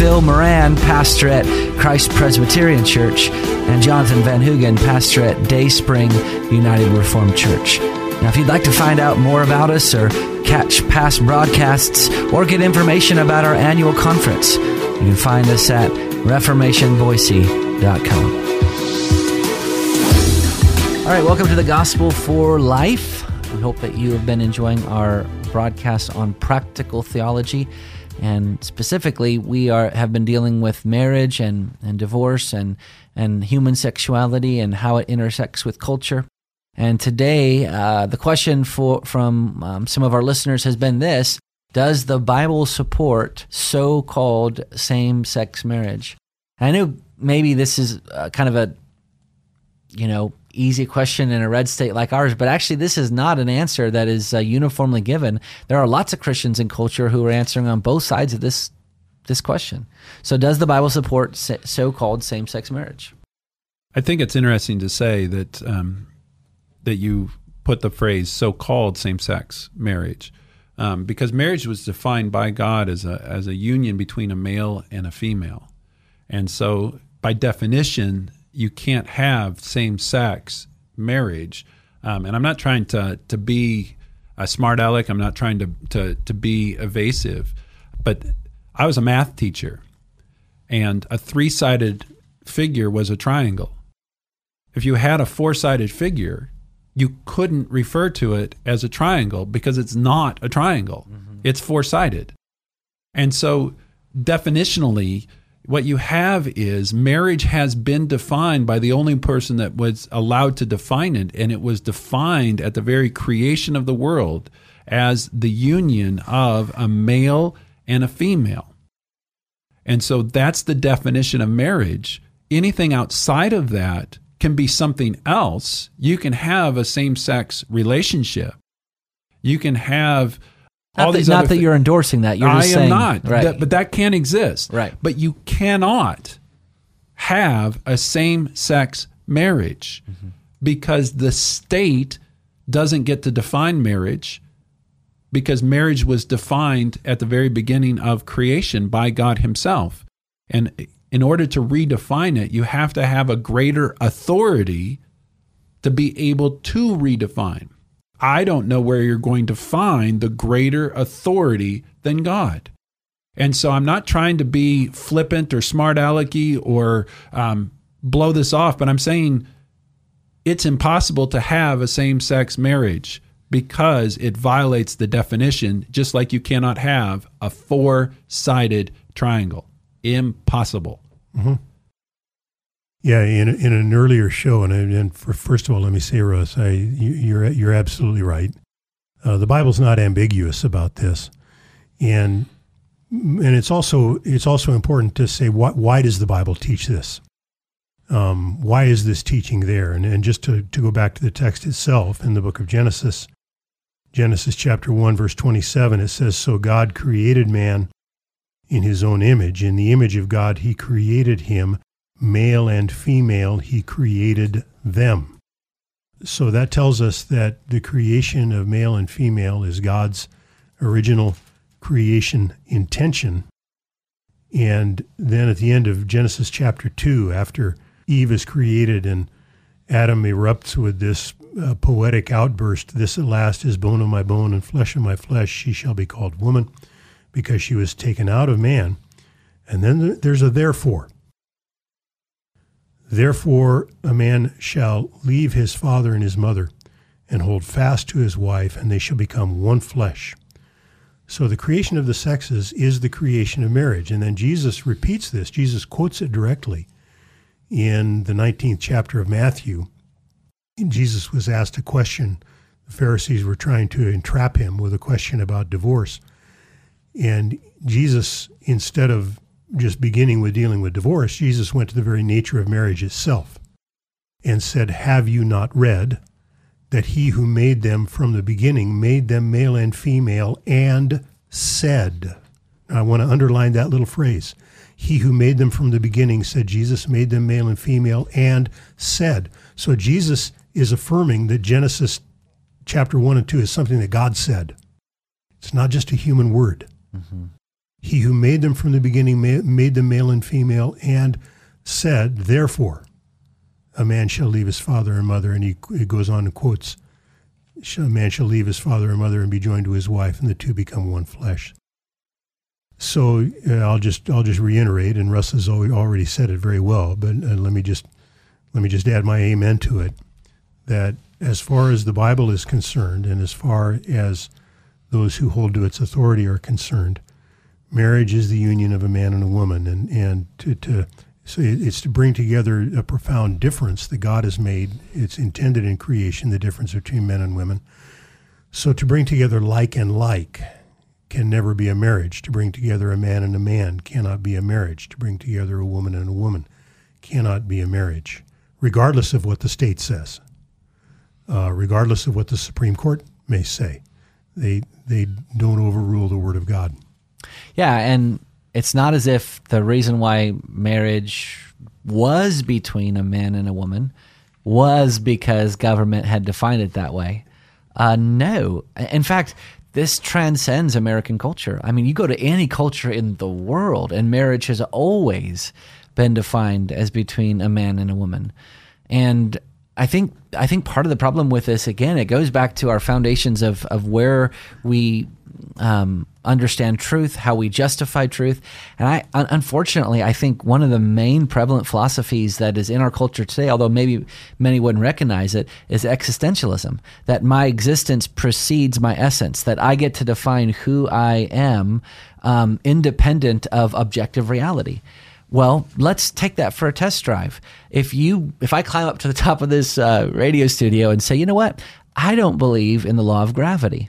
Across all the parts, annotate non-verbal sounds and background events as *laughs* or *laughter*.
Phil Moran, pastor at Christ Presbyterian Church, and Jonathan Van Hugen, pastor at Day Spring United Reformed Church. Now, if you'd like to find out more about us or catch past broadcasts or get information about our annual conference, you can find us at reformationboise.com. All right, welcome to the Gospel for Life. We hope that you have been enjoying our broadcast on practical theology. And specifically, we are have been dealing with marriage and, and divorce and, and human sexuality and how it intersects with culture. And today, uh, the question for from um, some of our listeners has been this: Does the Bible support so-called same-sex marriage? I know maybe this is uh, kind of a, you know, easy question in a red state like ours, but actually, this is not an answer that is uh, uniformly given. There are lots of Christians in culture who are answering on both sides of this this question. So, does the Bible support so-called same-sex marriage? I think it's interesting to say that um, that you put the phrase so-called same-sex marriage. Um, because marriage was defined by God as a as a union between a male and a female, and so by definition, you can't have same sex marriage. Um, and I'm not trying to to be a smart aleck. I'm not trying to, to to be evasive, but I was a math teacher, and a three sided figure was a triangle. If you had a four sided figure, you couldn't refer to it as a triangle because it's not a triangle. Mm-hmm. It's four sided. And so definitionally, what you have is marriage has been defined by the only person that was allowed to define it, and it was defined at the very creation of the world as the union of a male and a female. And so that's the definition of marriage. Anything outside of that can be something else. You can have a same sex relationship. You can have not all that, these not that you're endorsing that. You're I am saying, not. Right. That, but that can't exist. Right. But you cannot have a same sex marriage mm-hmm. because the state doesn't get to define marriage because marriage was defined at the very beginning of creation by God Himself. And in order to redefine it, you have to have a greater authority to be able to redefine. I don't know where you're going to find the greater authority than God. And so I'm not trying to be flippant or smart alecky or um, blow this off, but I'm saying it's impossible to have a same sex marriage because it violates the definition, just like you cannot have a four sided triangle. Impossible. Mm-hmm. Yeah, in in an earlier show, and and for, first of all, let me say, Russ, I you're you're absolutely right. Uh, the Bible's not ambiguous about this, and and it's also it's also important to say why why does the Bible teach this? Um, why is this teaching there? And and just to to go back to the text itself in the book of Genesis, Genesis chapter one verse twenty seven, it says, "So God created man." In his own image, in the image of God, he created him male and female, he created them. So that tells us that the creation of male and female is God's original creation intention. And then at the end of Genesis chapter 2, after Eve is created and Adam erupts with this uh, poetic outburst, This at last is bone of my bone and flesh of my flesh, she shall be called woman, because she was taken out of man. And then there's a therefore. Therefore, a man shall leave his father and his mother and hold fast to his wife, and they shall become one flesh. So, the creation of the sexes is the creation of marriage. And then Jesus repeats this. Jesus quotes it directly in the 19th chapter of Matthew. Jesus was asked a question. The Pharisees were trying to entrap him with a question about divorce. And Jesus, instead of just beginning with dealing with divorce, Jesus went to the very nature of marriage itself and said, Have you not read that he who made them from the beginning made them male and female and said. I want to underline that little phrase. He who made them from the beginning said Jesus made them male and female and said. So Jesus is affirming that Genesis chapter 1 and 2 is something that God said. It's not just a human word. Mm-hmm. He who made them from the beginning made them male and female and said, Therefore, a man shall leave his father and mother. And he, goes on and quotes, A man shall leave his father and mother and be joined to his wife, and the two become one flesh. So uh, I'll just I'll just reiterate, and Russ has already said it very well. But uh, let me just let me just add my amen to it. That as far as the Bible is concerned, and as far as those who hold to its authority are concerned, marriage is the union of a man and a woman, and and to, to so it's to bring together a profound difference that God has made. It's intended in creation, the difference between men and women. So to bring together like and like can never be a marriage. To bring together a man and a man cannot be a marriage. To bring together a woman and a woman cannot be a marriage, regardless of what the state says, uh, regardless of what the Supreme Court may say. They they don't overrule the Word of God. Yeah, and it's not as if the reason why marriage was between a man and a woman was because government had defined it that way. Uh, no. In fact, this transcends American culture. I mean, you go to any culture in the world, and marriage has always been defined as between a man and a woman. And I think I think part of the problem with this again, it goes back to our foundations of of where we um, understand truth, how we justify truth. And I, unfortunately, I think one of the main prevalent philosophies that is in our culture today, although maybe many wouldn't recognize it, is existentialism. That my existence precedes my essence. That I get to define who I am, um, independent of objective reality. Well, let's take that for a test drive. If you, if I climb up to the top of this uh, radio studio and say, you know what, I don't believe in the law of gravity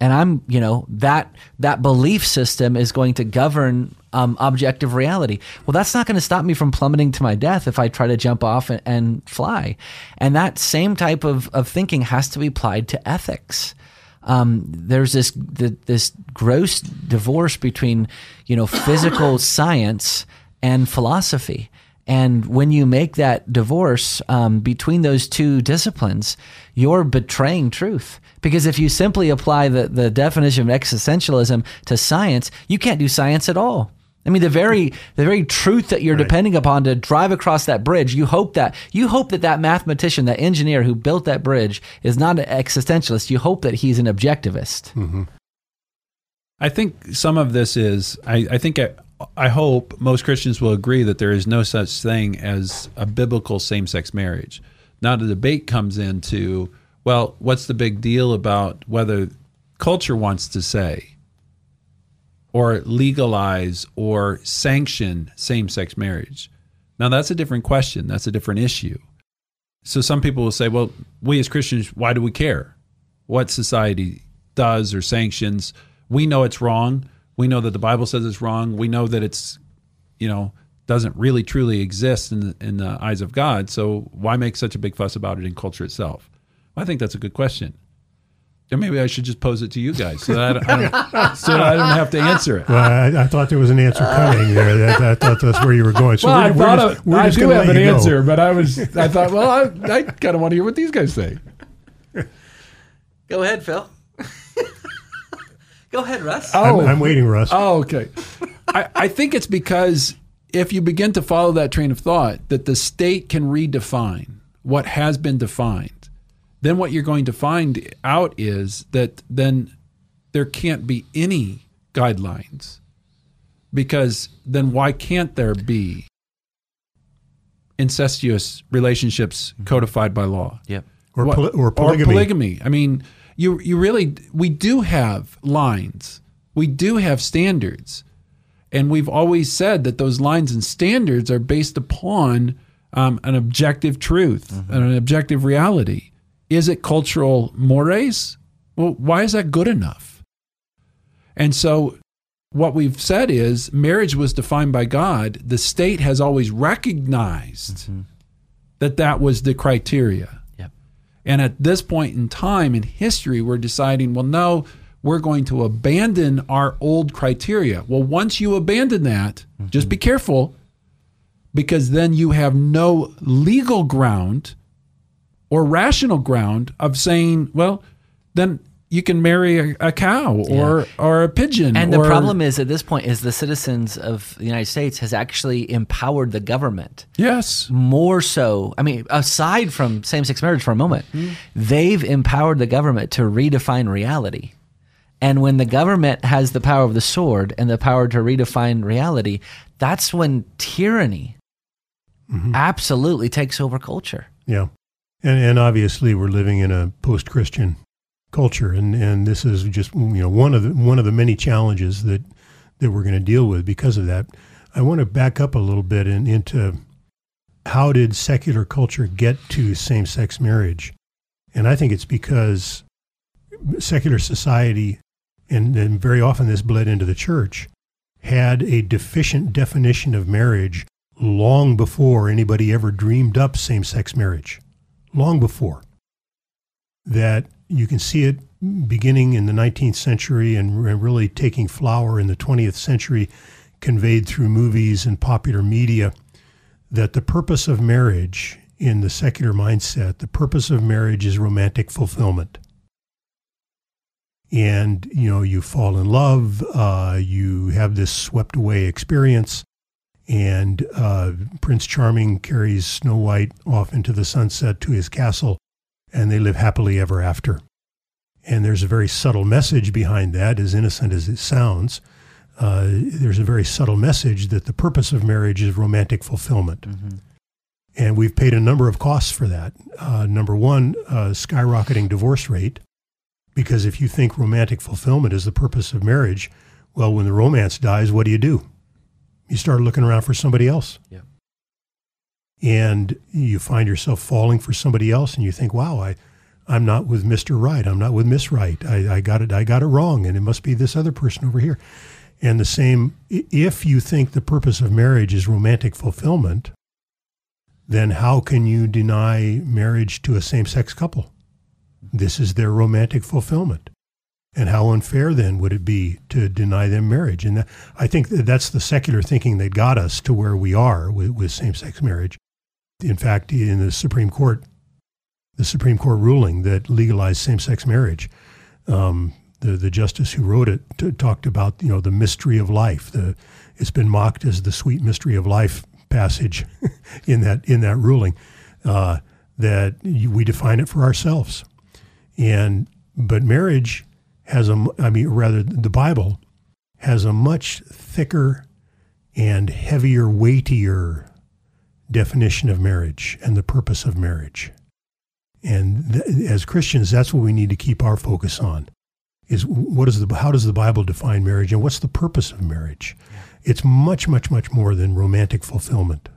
and I'm, you know, that that belief system is going to govern um, objective reality. Well, that's not going to stop me from plummeting to my death if I try to jump off and, and fly. And that same type of, of thinking has to be applied to ethics. Um, there's this the, this gross divorce between, you know, physical *coughs* science and philosophy. And when you make that divorce um, between those two disciplines, you're betraying truth. Because if you simply apply the, the definition of existentialism to science, you can't do science at all. I mean, the very the very truth that you're right. depending upon to drive across that bridge, you hope that you hope that that mathematician, that engineer who built that bridge, is not an existentialist. You hope that he's an objectivist. Mm-hmm. I think some of this is. I, I think I, I hope most Christians will agree that there is no such thing as a biblical same sex marriage. Now, the debate comes into well, what's the big deal about whether culture wants to say or legalize or sanction same sex marriage? Now, that's a different question. That's a different issue. So, some people will say, well, we as Christians, why do we care what society does or sanctions? We know it's wrong. We know that the Bible says it's wrong. We know that it's, you know, doesn't really truly exist in the, in the eyes of God. So why make such a big fuss about it in culture itself? Well, I think that's a good question. And maybe I should just pose it to you guys so that I don't, I don't so that I don't have to answer it. Well, I, I thought there was an answer coming there. That, I thought that's where you were going. So well, we're, I thought we're just, we're I do have an answer, but I was I thought, well, I, I kind of want to hear what these guys say. Go ahead, Phil. *laughs* Go ahead, Russ. Oh, I'm, I'm waiting, Russ. Oh, okay. I, I think it's because if you begin to follow that train of thought, that the state can redefine what has been defined, then what you're going to find out is that then there can't be any guidelines. Because then why can't there be incestuous relationships mm-hmm. codified by law? Yep. Or, poly- or polygamy. Or polygamy. I mean, you you really we do have lines. We do have standards. And we've always said that those lines and standards are based upon um, an objective truth mm-hmm. and an objective reality. Is it cultural mores? Well, why is that good enough? And so, what we've said is marriage was defined by God. The state has always recognized mm-hmm. that that was the criteria. And at this point in time in history, we're deciding, well, no, we're going to abandon our old criteria. Well, once you abandon that, mm-hmm. just be careful because then you have no legal ground or rational ground of saying, well, then you can marry a, a cow or yeah. or a pigeon. And or, the problem is at this point is the citizens of the United States has actually empowered the government. Yes. More so. I mean, aside from same-sex marriage for a moment, mm-hmm. they've empowered the government to redefine reality. And when the government has the power of the sword and the power to redefine reality, that's when tyranny mm-hmm. absolutely takes over culture. Yeah. And, and obviously, we're living in a post Christian culture, and and this is just you know one of the one of the many challenges that that we're going to deal with because of that. I want to back up a little bit and into how did secular culture get to same sex marriage, and I think it's because secular society, and, and very often this bled into the church, had a deficient definition of marriage long before anybody ever dreamed up same sex marriage. Long before. That you can see it beginning in the 19th century and really taking flower in the 20th century, conveyed through movies and popular media, that the purpose of marriage in the secular mindset, the purpose of marriage is romantic fulfillment. And, you know, you fall in love, uh, you have this swept away experience, and uh, Prince Charming carries Snow White off into the sunset to his castle and they live happily ever after. And there's a very subtle message behind that, as innocent as it sounds. Uh, there's a very subtle message that the purpose of marriage is romantic fulfillment. Mm-hmm. And we've paid a number of costs for that. Uh, number one, uh, skyrocketing divorce rate, because if you think romantic fulfillment is the purpose of marriage, well, when the romance dies, what do you do? You start looking around for somebody else. Yeah and you find yourself falling for somebody else, and you think, "Wow, I, I'm not with Mister Right. I'm not with Miss Right. I, I got it. I got it wrong, and it must be this other person over here." And the same, if you think the purpose of marriage is romantic fulfillment, then how can you deny marriage to a same-sex couple? This is their romantic fulfillment. And how unfair then would it be to deny them marriage? And I think that's the secular thinking that got us to where we are with, with same sex marriage in fact, in the Supreme Court, the Supreme Court ruling that legalized same-sex marriage, um, the the justice who wrote it t- talked about you know the mystery of life. The it's been mocked as the sweet mystery of life passage *laughs* in that in that ruling uh, that we define it for ourselves, and but marriage has a I mean rather the Bible has a much thicker and heavier, weightier definition of marriage and the purpose of marriage. And th- as Christians, that's what we need to keep our focus on. Is what is the how does the Bible define marriage and what's the purpose of marriage? Yeah. It's much, much, much more than romantic fulfillment.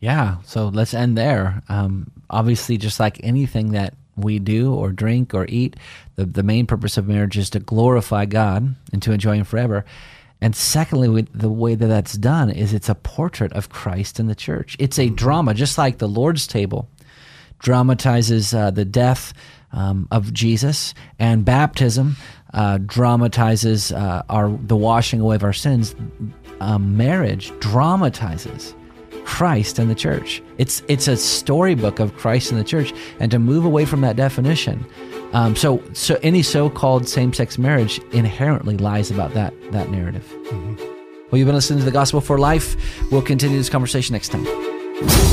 Yeah. So let's end there. Um, obviously, just like anything that we do or drink or eat, the, the main purpose of marriage is to glorify God and to enjoy Him forever. And secondly, the way that that's done is it's a portrait of Christ in the church. It's a drama, just like the Lord's table dramatizes uh, the death um, of Jesus, and baptism uh, dramatizes uh, our the washing away of our sins. Marriage dramatizes Christ and the church. It's it's a storybook of Christ and the church, and to move away from that definition um, so, so any so-called same-sex marriage inherently lies about that that narrative. Mm-hmm. Well, you've been listening to the Gospel for Life. We'll continue this conversation next time.